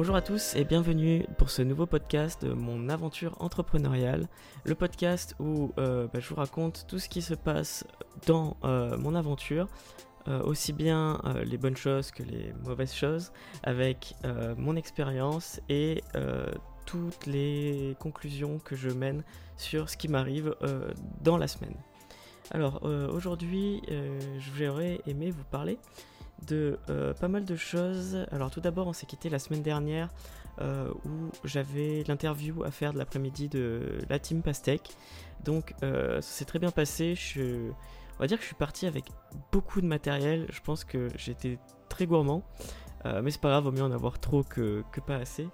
Bonjour à tous et bienvenue pour ce nouveau podcast de mon aventure entrepreneuriale, le podcast où euh, bah, je vous raconte tout ce qui se passe dans euh, mon aventure, euh, aussi bien les bonnes choses que les mauvaises choses, avec mon expérience et toutes les conclusions que je mène sur ce qui m'arrive dans la semaine. Alors aujourd'hui, j'aurais aimé vous parler de euh, pas mal de choses. Alors tout d'abord, on s'est quitté la semaine dernière euh, où j'avais l'interview à faire de l'après-midi de la team Pastèque. Donc euh, ça s'est très bien passé. Je, on va dire que je suis parti avec beaucoup de matériel. Je pense que j'étais très gourmand. mais c'est pas grave, vaut mieux en avoir trop que, que pas assez.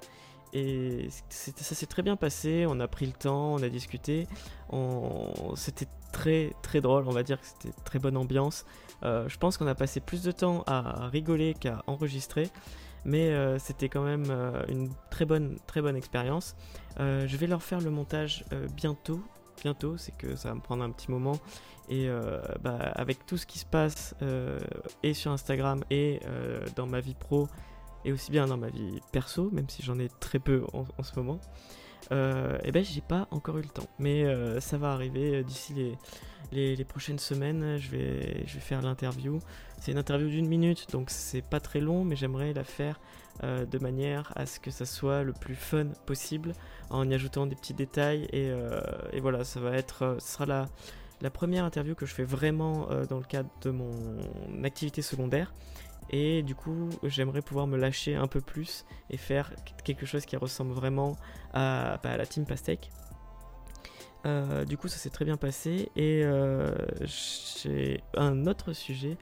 Et ça s'est très bien passé, on a pris le temps, on a discuté, c'était très très drôle, on va dire que c'était très bonne ambiance. Euh, je pense qu'on a passé plus de temps à rigoler qu'à enregistrer, mais euh, c'était quand même euh, une très bonne très bonne expérience. je vais leur faire le montage bientôt, bientôt, c'est que ça va me prendre un petit moment. Et bah, avec tout ce qui se passe et sur Instagram et dans ma vie pro, et aussi bien dans ma vie perso, même si j'en ai très peu en, ce moment, euh, eh ben j'ai pas encore eu le temps. Mais euh, ça va arriver euh, d'ici les, prochaines semaines. Je vais, faire l'interview. C'est une interview d'une minute, donc c'est pas très long, mais j'aimerais la faire euh, de manière à ce que ça soit le plus fun possible, en y ajoutant des petits détails. Et, voilà, ça va être, ce sera la première interview que je fais vraiment dans le cadre de mon activité secondaire. Et du coup, j'aimerais pouvoir me lâcher un peu plus et faire quelque chose qui ressemble vraiment à, bah, la team Pastèque. Euh, du coup, ça s'est très bien passé. Et euh, j'ai un autre sujet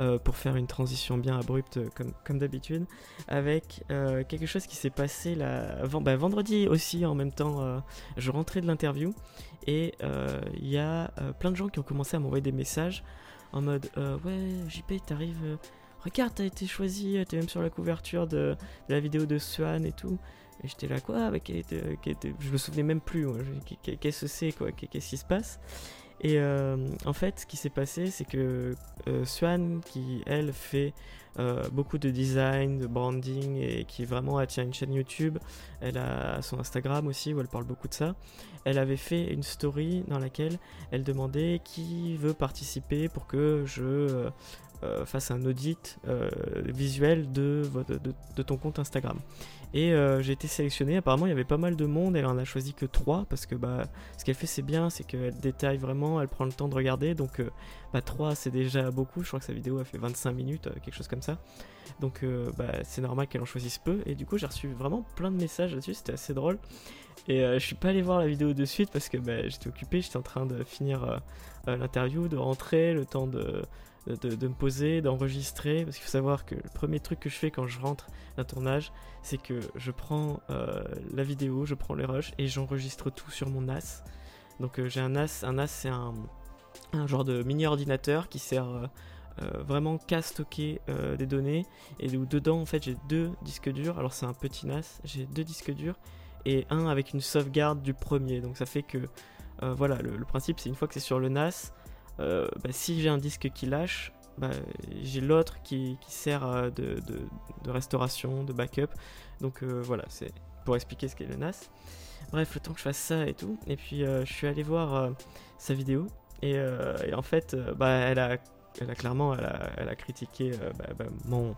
euh, pour faire une transition bien abrupte comme, d'habitude, avec quelque chose qui s'est passé là, bah, vendredi aussi en même temps. je rentrais de l'interview et il y a plein de gens qui ont commencé à m'envoyer des messages en mode Ouais, JP, t'arrives regarde, t'as été choisi, t'es même sur la couverture de, la vidéo de Swan et tout. Et j'étais là, quoi Je me souvenais même plus, qu'est-ce que c'est, quoi Qu'est-ce qui se passe Et euh, en fait, ce qui s'est passé, c'est que euh, Swan, qui elle fait euh, beaucoup de design, de branding et qui vraiment a une chaîne YouTube, elle a son Instagram aussi où elle parle beaucoup de ça. Elle avait fait une story dans laquelle elle demandait qui veut participer pour que je euh, fasse un audit euh, visuel de, ton compte Instagram. Et euh, j'ai été sélectionné, apparemment il y avait pas mal de monde, elle en a choisi que 3 parce que bah, ce qu'elle fait c'est bien, c'est qu'elle détaille vraiment, elle prend le temps de regarder, donc bah, 3 c'est déjà beaucoup, je crois que sa vidéo a fait 25 minutes, quelque chose comme ça. Donc bah, c'est normal qu'elle en choisisse peu, et du coup j'ai reçu vraiment plein de messages là-dessus, c'était assez drôle. Et je suis pas allé voir la vidéo de suite parce que bah, j'étais occupé, j'étais en train de finir l'interview, de rentrer, le temps de de, me poser, d'enregistrer, parce qu'il faut savoir que le premier truc que je fais quand je rentre d'un tournage, c'est que je prends euh, la vidéo, je prends les rushs et j'enregistre tout sur mon NAS. Donc euh, j'ai un NAS, un NAS c'est un, genre de mini ordinateur qui sert euh, vraiment qu'à stocker des données et où dedans en fait j'ai deux disques durs. Alors c'est un petit NAS, j'ai deux disques durs et un avec une sauvegarde du premier. Donc ça fait que voilà, le, principe c'est une fois que c'est sur le NAS, bah, si j'ai un disque qui lâche, bah, j'ai l'autre qui, sert euh, de, restauration, de backup. Donc euh, voilà, c'est pour expliquer ce qu'est le NAS. Bref, le temps que je fasse ça et tout. Et puis je suis allé voir sa vidéo. Et, en fait, bah, elle, a, elle a clairement elle a, elle a critiqué mon,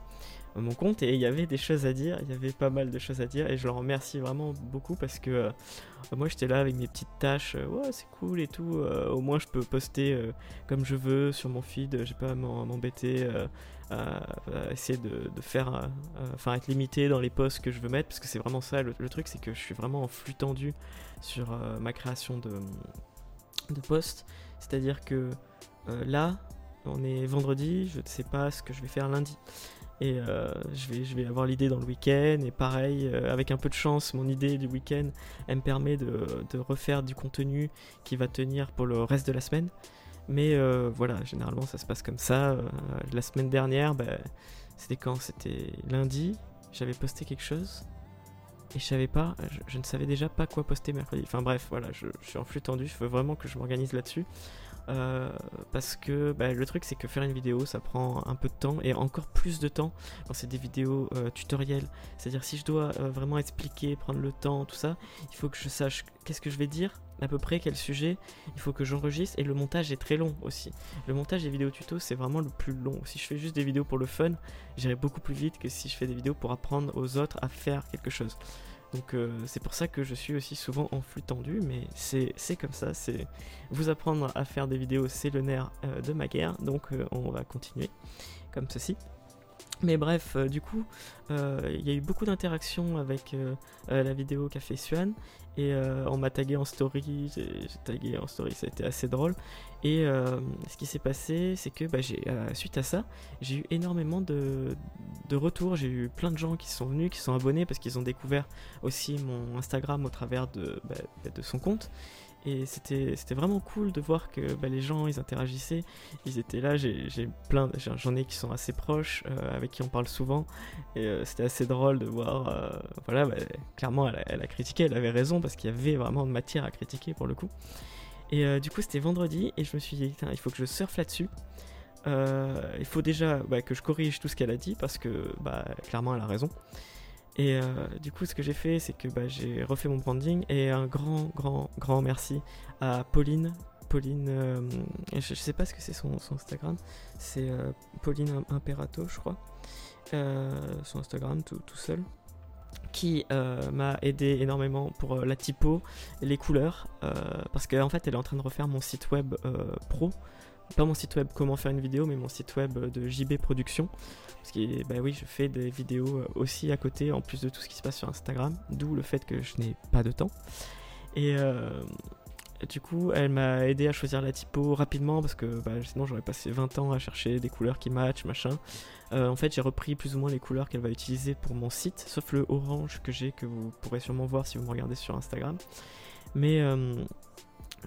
mon compte et il y avait des choses à dire, il y avait pas mal de choses à dire et je leur remercie vraiment beaucoup parce que euh, moi j'étais là avec mes petites tâches, euh, ouais c'est cool et tout, euh, au moins je peux poster comme je veux sur mon feed, j'ai pas à m'embêter à, essayer de, faire, enfin être limité dans les posts que je veux mettre parce que c'est vraiment ça le, truc c'est que je suis vraiment en flux tendu sur ma création de, de posts, c'est-à-dire que là on est vendredi, je ne sais pas ce que je vais faire lundi. Et euh, je, vais, je avoir l'idée dans le week-end. Et pareil, euh, avec un peu de chance, mon idée du week-end, elle me permet de, refaire du contenu qui va tenir pour le reste de la semaine. Mais euh, voilà, généralement ça se passe comme ça. la semaine dernière, bah, c'était quand? C'était lundi. J'avais posté quelque chose. Et je savais pas, je, ne savais déjà pas quoi poster mercredi. Enfin bref, voilà, je, je suis en flux tendu. Il faut vraiment que je m'organise là-dessus. Euh, parce que bah, le truc c'est que faire une vidéo ça prend un peu de temps et encore plus de temps quand c'est des vidéos euh, tutoriels. C'est-à-dire si je dois euh, vraiment expliquer, prendre le temps, tout ça, il faut que je sache qu'est-ce que je vais dire, à peu près quel sujet, il faut que j'enregistre et le montage est très long aussi. Le montage des vidéos tuto c'est vraiment le plus long. Si je fais juste des vidéos pour le fun, j'irai beaucoup plus vite que si je fais des vidéos pour apprendre aux autres à faire quelque chose. Donc euh, c'est pour ça que je suis aussi souvent en flux tendu, mais c'est comme ça, c'est vous apprendre à faire des vidéos, c'est le nerf euh, de ma guerre, donc euh, on va continuer comme ceci. Mais bref, du coup, il y a eu beaucoup d'interactions avec la vidéo qu'a fait Suan et on m'a tagué en story, j'ai tagué en story, ça a été assez drôle. Et ce qui s'est passé, c'est que bah, suite à ça, j'ai eu énormément de, de retours. J'ai eu plein de gens qui sont venus, qui sont abonnés parce qu'ils ont découvert aussi mon Instagram au travers de, bah, de son compte. Et c'était vraiment cool de voir que bah, les gens, ils interagissaient, ils étaient là, j'ai plein, j'en ai qui sont assez proches, euh, avec qui on parle souvent, et euh, c'était assez drôle de voir, euh, voilà, bah, clairement elle a, critiqué, elle avait raison, parce qu'il y avait vraiment de matière à critiquer pour le coup. Et du coup c'était vendredi, et je me suis dit, il faut que je surfe là-dessus, il faut déjà bah, que je corrige tout ce qu'elle a dit parce que bah, clairement elle a raison. Et euh, du coup, ce que j'ai fait, c'est que bah, j'ai refait mon branding et un grand, grand, grand merci à Pauline. Pauline, euh, je, sais pas ce que c'est son, Instagram, c'est Pauline Imperato, je crois. son Instagram tout, tout seul qui m'a aidé énormément pour la typo, les couleurs, parce qu'en fait elle est en train de refaire mon site web pro, pas mon site web comment faire une vidéo, mais mon site web de JB Production. Parce que bah oui, je fais des vidéos euh, aussi à côté, en plus de tout ce qui se passe sur Instagram, d'où le fait que je n'ai pas de temps. Et euh, du coup, elle m'a aidé à choisir la typo rapidement parce que bah, sinon j'aurais passé 20 ans à chercher des couleurs qui matchent, machin. Euh, en fait, j'ai repris plus ou moins les couleurs qu'elle va utiliser pour mon site, sauf le orange que j'ai, que vous pourrez sûrement voir si vous me regardez sur Instagram. Mais euh,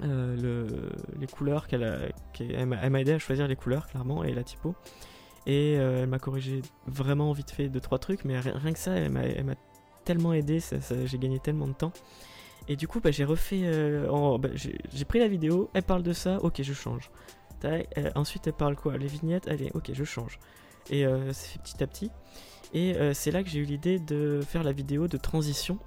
les couleurs qu'elle a, elle m'a aidé à choisir les couleurs clairement et la typo. Et euh, elle m'a corrigé vraiment vite fait de trois trucs, mais rien, que ça, elle m'a tellement aidé, j'ai gagné tellement de temps. Et du coup, bah, j'ai refait. Euh, bah, j'ai pris la vidéo, elle parle de ça, ok, je change. ensuite, elle parle quoi? Les vignettes, allez, ok, je change. Et c'est petit à petit. Et c'est là que j'ai eu l'idée de faire la vidéo de transition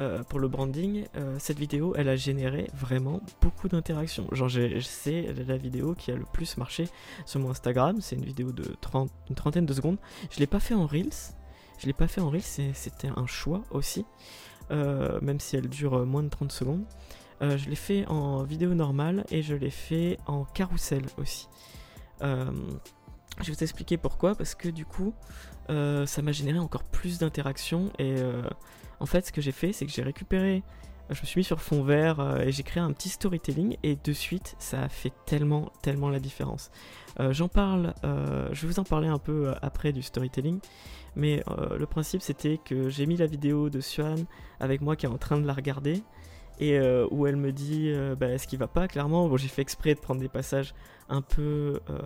euh, pour le branding, euh, cette vidéo, elle a généré vraiment beaucoup d'interactions. Genre, c'est la vidéo qui a le plus marché sur mon Instagram. C'est une vidéo de 30, une trentaine de secondes. Je l'ai pas fait en Reels. Je l'ai pas fait en Reels, c'était un choix aussi. Euh, même si elle dure moins de 30 secondes. je l'ai fait en vidéo normale et je l'ai fait en carrousel aussi. Je vais vous expliquer pourquoi. Parce que du coup, ça m'a généré encore plus d'interactions et en fait, ce que j'ai fait, c'est que j'ai récupéré, je me suis mis sur fond vert euh, et j'ai créé un petit storytelling et de suite, ça a fait tellement, tellement la différence. Euh, j'en parle, euh, je vais vous en parler un peu après du storytelling, mais le principe c'était que j'ai mis la vidéo de Swan avec moi qui est en train de la regarder et où elle me dit bah, ce qui va pas clairement. Bon, j'ai fait exprès de prendre des passages un peu, euh,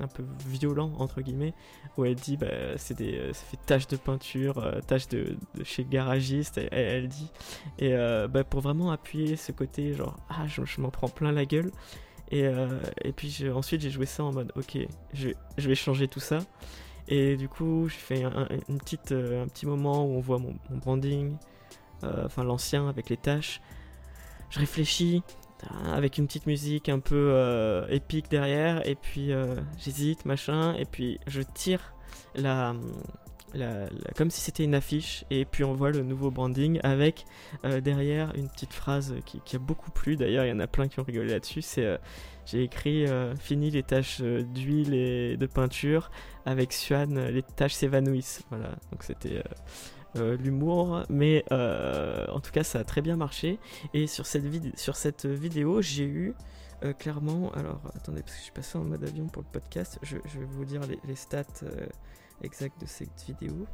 un peu violent entre guillemets, où elle dit bah, c'est des, euh, ça fait tache de peinture, euh, tache de, chez garagiste, elle, dit, et bah, pour vraiment appuyer ce côté genre ah je, m'en prends plein la gueule, et, puis ensuite j'ai joué ça en mode ok je, je, vais changer tout ça, et du coup j'ai fait un, une un petit moment où on voit mon branding, enfin l'ancien avec les tâches, je réfléchis, avec une petite musique un peu euh, épique derrière, et puis euh, j'hésite, machin, et puis je tire la, comme si c'était une affiche, et puis on voit le nouveau branding avec euh, derrière une petite phrase qui, a beaucoup plu. D'ailleurs, il y en a plein qui ont rigolé là-dessus. C'est j'ai écrit fini les taches d'huile et de peinture avec Swan, les taches s'évanouissent. Voilà, donc c'était euh, l'humour, mais euh, en tout cas ça a très bien marché. Et sur cette, sur cette vidéo, j'ai eu euh, clairement, alors attendez, parce que je suis passé en mode avion pour le podcast, je, vais vous dire les, stats exacts de cette vidéo.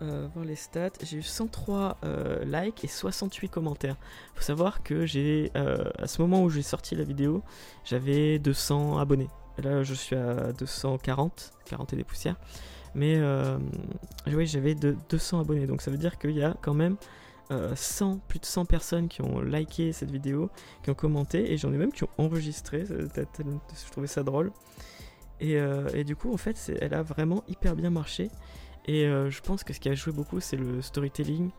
voir les stats, j'ai eu 103 likes et 68 commentaires. Faut savoir que j'ai, à ce moment où j'ai sorti la vidéo, j'avais 200 abonnés. Là, je suis à 240, 40 et des poussières. Mais euh, oui, j'avais de 200 abonnés, donc ça veut dire qu'il y a quand même 100, plus de 100 personnes qui ont liké cette vidéo, qui ont commenté, et j'en ai même qui ont enregistré, je trouvais ça drôle. Et, du coup, en fait, elle a vraiment hyper bien marché. Et je pense que ce qui a joué beaucoup, c'est le storytelling,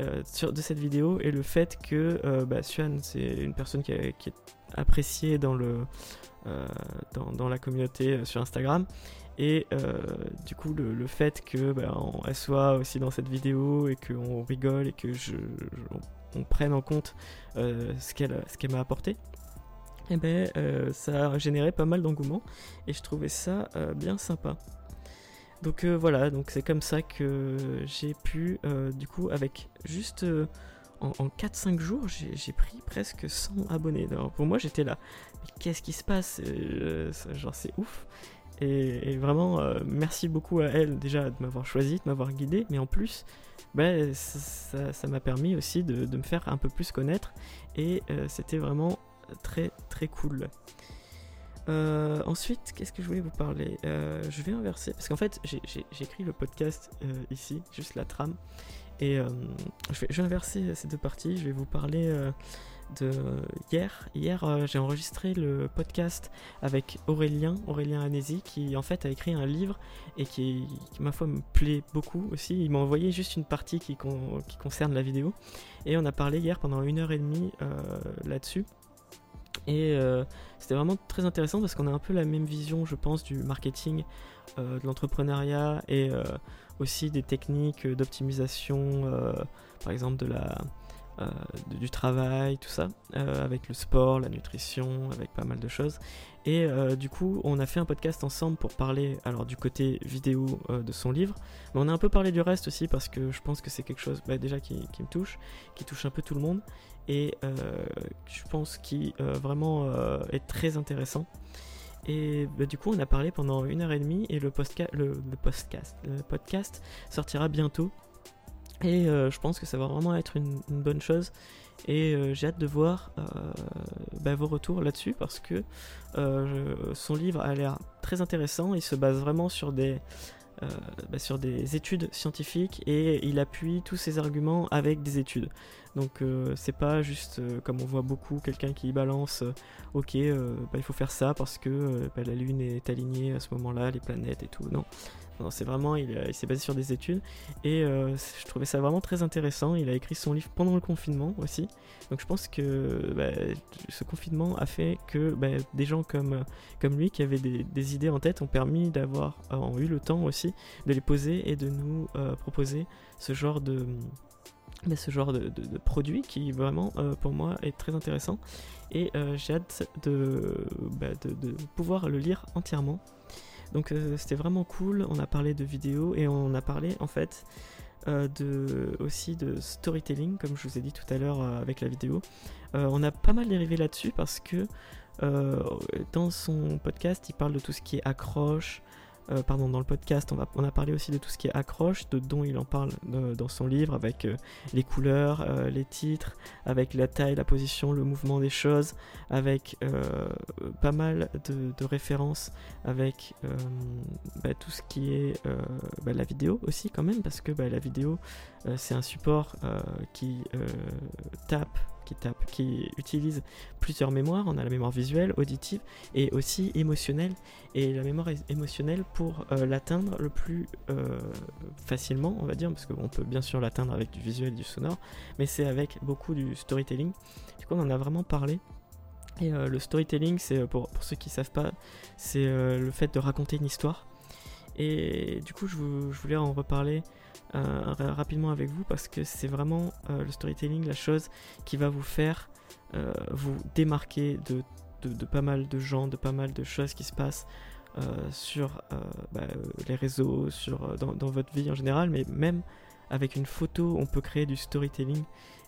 euh, de cette vidéo et le fait que euh, bah, Suan, c'est une personne qui, est appréciée dans, le, euh, dans, la communauté sur Instagram. Et du coup, le, fait que bah, soit aussi dans cette vidéo et qu'on rigole et que je, on, prenne en compte ce qu'elle ce qu'elle m'a apporté, eh ben, ça a généré pas mal d'engouement et je trouvais ça bien sympa. Donc euh, voilà, donc c'est comme ça que j'ai pu, euh, du coup, avec juste euh, en, 4-5 jours, j'ai pris presque 100 abonnés. Alors pour moi, j'étais là, qu'est-ce qui se passe? Genre, c'est ouf. Et, vraiment, merci beaucoup à elle déjà de m'avoir choisi, de m'avoir guidé, mais en plus, bah, ça m'a permis aussi de, me faire un peu plus connaître. Et c'était vraiment très très cool. Euh, ensuite, qu'est-ce que je voulais vous parler? Euh, Je vais inverser, parce qu'en fait, j'ai écrit le podcast euh, ici, juste la trame, et je vais, inverser ces deux parties. Je vais vous parler hier. Hier, j'ai enregistré le podcast avec Aurélien, Aurélien Anési, qui en fait a écrit un livre et qui, ma foi, me plaît beaucoup aussi. Il m'a envoyé juste une partie qui, concerne la vidéo, et on a parlé hier pendant une heure et demie là-dessus. Et euh, c'était vraiment très intéressant parce qu'on a un peu la même vision, je pense, du marketing, euh, de l'entrepreneuriat et euh, aussi des techniques d'optimisation, par exemple de la, du travail, tout ça, avec le sport, la nutrition, avec pas mal de choses. Et du coup, on a fait un podcast ensemble pour parler alors du côté vidéo de son livre, mais on a un peu parlé du reste aussi parce que je pense que c'est quelque chose bah, déjà qui, qui, me touche, qui touche un peu tout le monde et euh, je pense euh, vraiment euh, est très intéressant. Et bah, du coup, on a parlé pendant une heure et demie et le, le, le podcast sortira bientôt. Et je pense que ça va vraiment être une, bonne chose. Et j'ai hâte de voir bah, vos retours là-dessus parce que son livre a l'air très intéressant. Il se base vraiment sur des, bah, sur des études scientifiques et il appuie tous ses arguments avec des études. Donc euh, c'est pas juste euh, comme on voit beaucoup quelqu'un qui balance euh, ok bah, il faut faire ça parce que bah, la lune est alignée à ce moment-là, les planètes et tout. Non. C'est vraiment, il, s'est basé sur des études et je trouvais ça vraiment très intéressant. Il a écrit son livre pendant le confinement aussi. Donc je pense que bah, ce confinement a fait que des gens comme, comme lui qui avaient des, idées en tête ont permis d'avoir, ont eu le temps aussi de les poser et de nous proposer ce genre de, mais ce genre de, produit qui vraiment euh, pour moi est très intéressant et euh, j'ai hâte bah, de, de, pouvoir le lire entièrement. Donc euh, c'était vraiment cool, on a parlé de vidéos et on a parlé en fait de, aussi de storytelling comme je vous ai dit tout à l'heure avec la vidéo. on a pas mal dérivé là-dessus parce que dans son podcast il parle de tout ce qui est accroche, euh, pardon, dans le podcast, on, va, a parlé aussi de tout ce qui est accroche, de dont il en parle dans son livre, avec euh, les couleurs, euh, les titres, avec la taille, la position, le mouvement des choses, avec pas mal de, références, avec bah, tout ce qui est bah, la vidéo aussi quand même, parce que bah, la vidéo, c'est un support qui tape qui, tape, qui utilise plusieurs mémoires. On a la mémoire visuelle, auditive et aussi émotionnelle. Et la mémoire émotionnelle, pour euh, l'atteindre le plus euh, facilement, on va dire, parce qu'on peut bien sûr l'atteindre avec du visuel, du sonore, mais c'est avec beaucoup du storytelling. Du coup, on en a vraiment parlé. Et euh, le storytelling, c'est pour, ceux qui ne savent pas, c'est le fait de raconter une histoire. Et du coup, je, je voulais en reparler euh, rapidement avec vous parce que c'est vraiment euh, le storytelling, la chose qui va vous faire euh, vous démarquer de, de, pas mal de gens, de pas mal de choses qui se passent sur bah, les réseaux, sur, dans, dans, votre vie en général, mais même avec une photo, on peut créer du storytelling.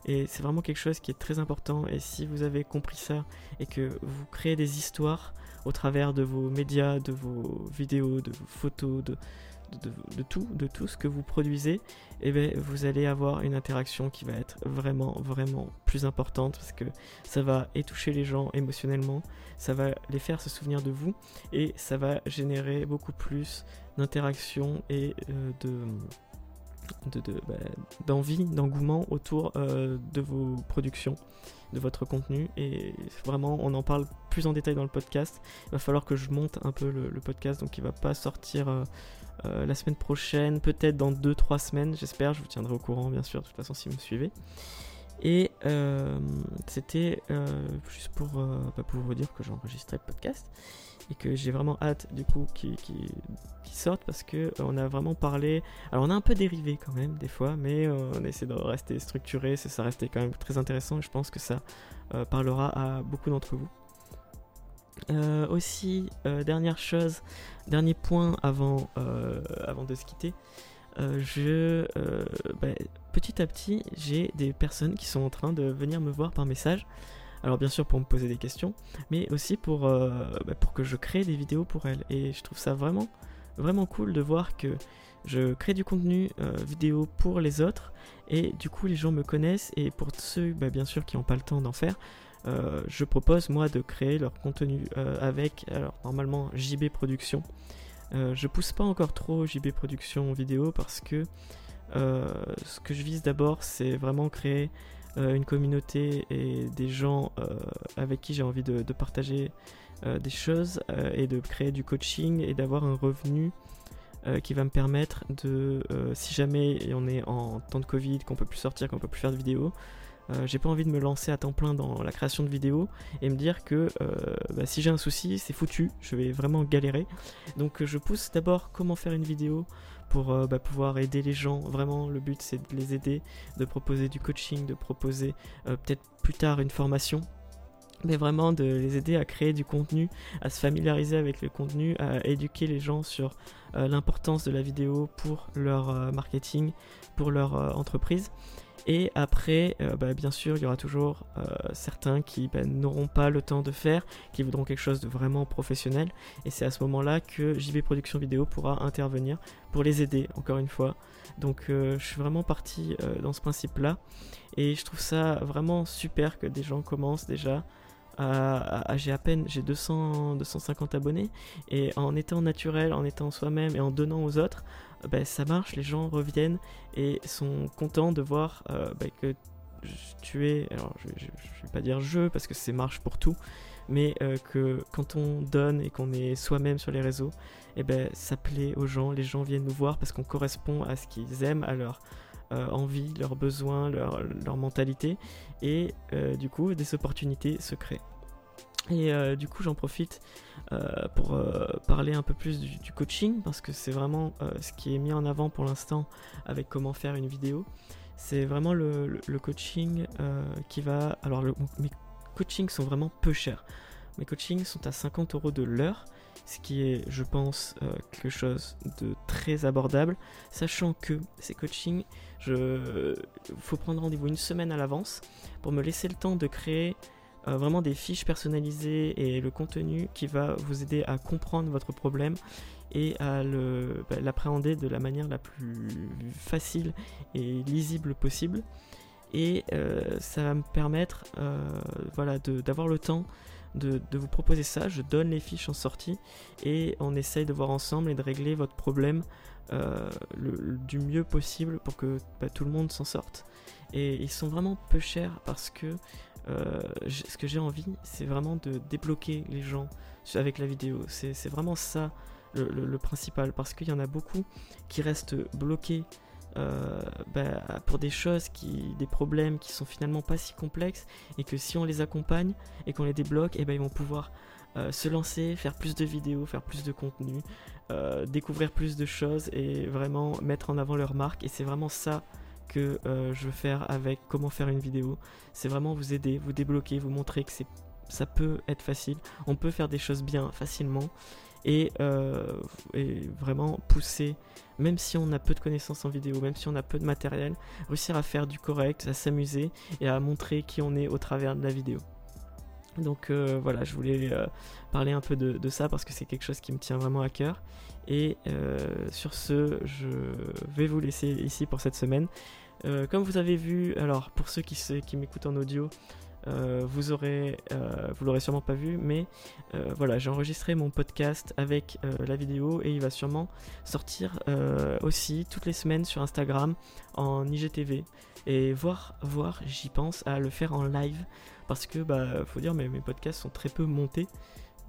Et c'est vraiment quelque chose qui est très important. Et si vous avez compris ça et que vous créez des histoires au travers de vos médias, de vos vidéos, de vos photos, de, de, tout, de tout ce que vous produisez, et eh bien, vous allez avoir une interaction qui va être vraiment, vraiment plus importante parce que ça va toucher les gens émotionnellement, ça va les faire se souvenir de vous et ça va générer beaucoup plus d'interaction et euh, de bah, d'envie, d'engouement autour de vos productions, de votre contenu. Et vraiment, on en parle plus en détail dans le podcast. Il va falloir que je monte un peu le, podcast, donc il va pas sortir la semaine prochaine, peut-être dans 2-3 semaines, j'espère. Je vous tiendrai au courant, bien sûr, de toute façon, si vous me suivez. Et euh, c'était euh, juste pour, euh, bah, pour vous dire que j'ai enregistré le podcast et que j'ai vraiment hâte du coup qu'il sorte parce que on a vraiment parlé. Alors on a un peu dérivé quand même des fois, mais on essaie de rester structuré. Ça restait quand même très intéressant et je pense que ça parlera à beaucoup d'entre vous. aussi, dernière chose, dernier point avant, avant de se quitter. Euh, je, euh, bah, petit à petit, j'ai des personnes qui sont en train de venir me voir par message. Alors bien sûr pour me poser des questions, mais aussi pour, euh, bah, pour que je crée des vidéos pour elles. Et je trouve ça vraiment, vraiment cool de voir que je crée du contenu vidéo pour les autres. Et du coup les gens me connaissent. Et pour ceux bah, bien sûr qui n'ont pas le temps d'en faire, je propose moi de créer leur contenu avec alors normalement JB Production euh, je pousse pas encore trop JB Production vidéo parce que euh, ce que je vise d'abord, c'est vraiment créer euh, une communauté et des gens avec qui j'ai envie de, partager des choses et de créer du coaching et d'avoir un revenu qui va me permettre de, si jamais on est en temps de Covid, qu'on peut plus sortir, qu'on peut plus faire de vidéos, euh, j'ai pas envie de me lancer à temps plein dans la création de vidéos et me dire que euh, bah, si j'ai un souci, c'est foutu, je vais vraiment galérer. Donc je pousse d'abord comment faire une vidéo pour euh, bah, pouvoir aider les gens. Vraiment, le but c'est de les aider, de proposer du coaching, de proposer peut-être plus tard une formation mais vraiment de les aider à créer du contenu, à se familiariser avec le contenu, à éduquer les gens sur l'importance de la vidéo pour leur marketing, pour leur entreprise. Et après, euh, bah, bien sûr, il y aura toujours euh, certains qui bah, n'auront pas le temps de faire, qui voudront quelque chose de vraiment professionnel. Et c'est à ce moment-là que JB Production Vidéo pourra intervenir pour les aider, encore une fois. Donc euh, je suis vraiment parti dans ce principe-là. Et je trouve ça vraiment super que des gens commencent déjà j'ai à peine j'ai 200 250 abonnés et en étant naturel en étant soi-même et en donnant aux autres bah, ça marche, les gens reviennent et sont contents de voir euh, bah, que tu es, alors je, ne vais pas dire je parce que c'est marche pour tout, mais euh, que quand on donne et qu'on est soi-même sur les réseaux, et eh ben ça plaît aux gens, les gens viennent nous voir parce qu'on correspond à ce qu'ils aiment, à leur euh, envie, leurs besoins, leur, leur mentalité, et du coup des opportunités se créent. Et euh, du coup, j'en profite euh, pour euh, parler un peu plus du, coaching parce que c'est vraiment ce qui est mis en avant pour l'instant avec comment faire une vidéo. C'est vraiment le, coaching qui va. Alors, mes coachings sont vraiment peu chers. Mes coachings sont à 50 euros de l'heure, ce qui est, je pense, quelque chose de très abordable, sachant que ces coachings, il faut prendre rendez-vous une semaine à l'avance pour me laisser le temps de créer euh, vraiment des fiches personnalisées et le contenu qui va vous aider à comprendre votre problème et à bah, l'appréhender de la manière la plus facile et lisible possible. Et euh, ça va me permettre euh, d'avoir le temps de, vous proposer ça. Je donne les fiches en sortie et on essaye de voir ensemble et de régler votre problème du mieux possible pour que bah, tout le monde s'en sorte. Et ils sont vraiment peu chers parce que ce que j'ai envie, c'est vraiment de débloquer les gens avec la vidéo. C'est vraiment ça le, principal, parce qu'il y en a beaucoup qui restent bloqués euh, bah, pour des choses, qui, des problèmes qui sont finalement pas si complexes, et que si on les accompagne et qu'on les débloque, et eh ben ils vont pouvoir euh, se lancer, faire plus de vidéos, faire plus de contenu, découvrir plus de choses et vraiment mettre en avant leur marque. Et c'est vraiment ça que euh, je veux faire avec comment faire une vidéo. C'est vraiment vous aider, vous débloquer, vous montrer que ça peut être facile. On peut faire des choses bien facilement et, euh, et, vraiment pousser, même si on a peu de connaissances en vidéo, même si on a peu de matériel, réussir à faire du correct, à s'amuser et à montrer qui on est au travers de la vidéo. Donc euh, voilà, je voulais parler un peu de, de ça parce que c'est quelque chose qui me tient vraiment à cœur. Et sur ce, je vais vous laisser ici pour cette semaine. Euh, comme vous avez vu, alors pour ceux qui, m'écoutent en audio, Euh, vous aurez, euh, l'aurez sûrement pas vu, mais voilà, j'ai enregistré mon podcast avec la vidéo et il va sûrement sortir aussi toutes les semaines sur Instagram en IGTV et voir, voir, j'y pense à le faire en live. Parce que bah faut dire mais mes podcasts sont très peu montés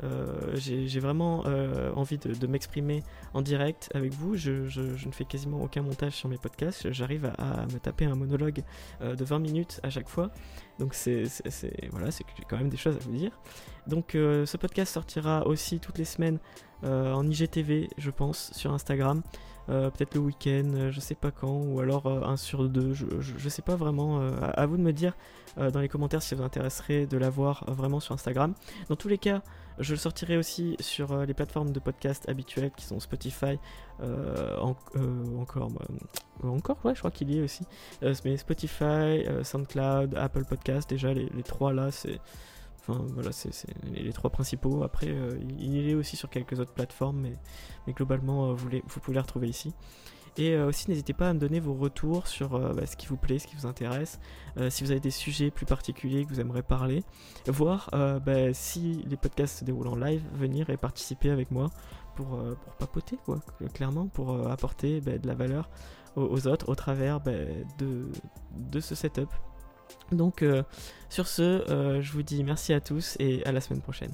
euh, j'ai vraiment euh, envie de, m'exprimer en direct avec vous. Je, ne fais quasiment aucun montage sur mes podcasts. J'arrive à, me taper un monologue euh, de 20 minutes à chaque fois. Donc c'est voilà, c'est quand même des choses à vous dire. Donc ce podcast sortira aussi toutes les semaines en IGTV, je pense, sur Instagram. Peut-être le week-end, je sais pas quand, ou alors un sur deux, je, je, sais pas vraiment. À, vous de me dire dans les commentaires si ça vous intéresserait de l'avoir vraiment sur Instagram. Dans tous les cas, je le sortirai aussi sur euh, les plateformes de podcast habituelles qui sont Spotify, euh, euh, encore, encore, ouais, je crois qu'il y est aussi. mais Spotify, SoundCloud, Apple Podcast, déjà les, trois là, c'est. Enfin voilà, c'est les, trois principaux. Après, il, il est aussi sur quelques autres plateformes, mais, globalement, vous, les, vous pouvez les retrouver ici. Et euh, aussi, n'hésitez pas à me donner vos retours sur euh, bah, ce qui vous plaît, ce qui vous intéresse, euh, si vous avez des sujets plus particuliers que vous aimeriez parler, voir bah, si les podcasts se déroulent en live, venir et participer avec moi pour, papoter, quoi, clairement, pour apporter bah, de la valeur aux, autres au travers de ce setup. Donc, sur ce, je vous dis merci à tous et à la semaine prochaine.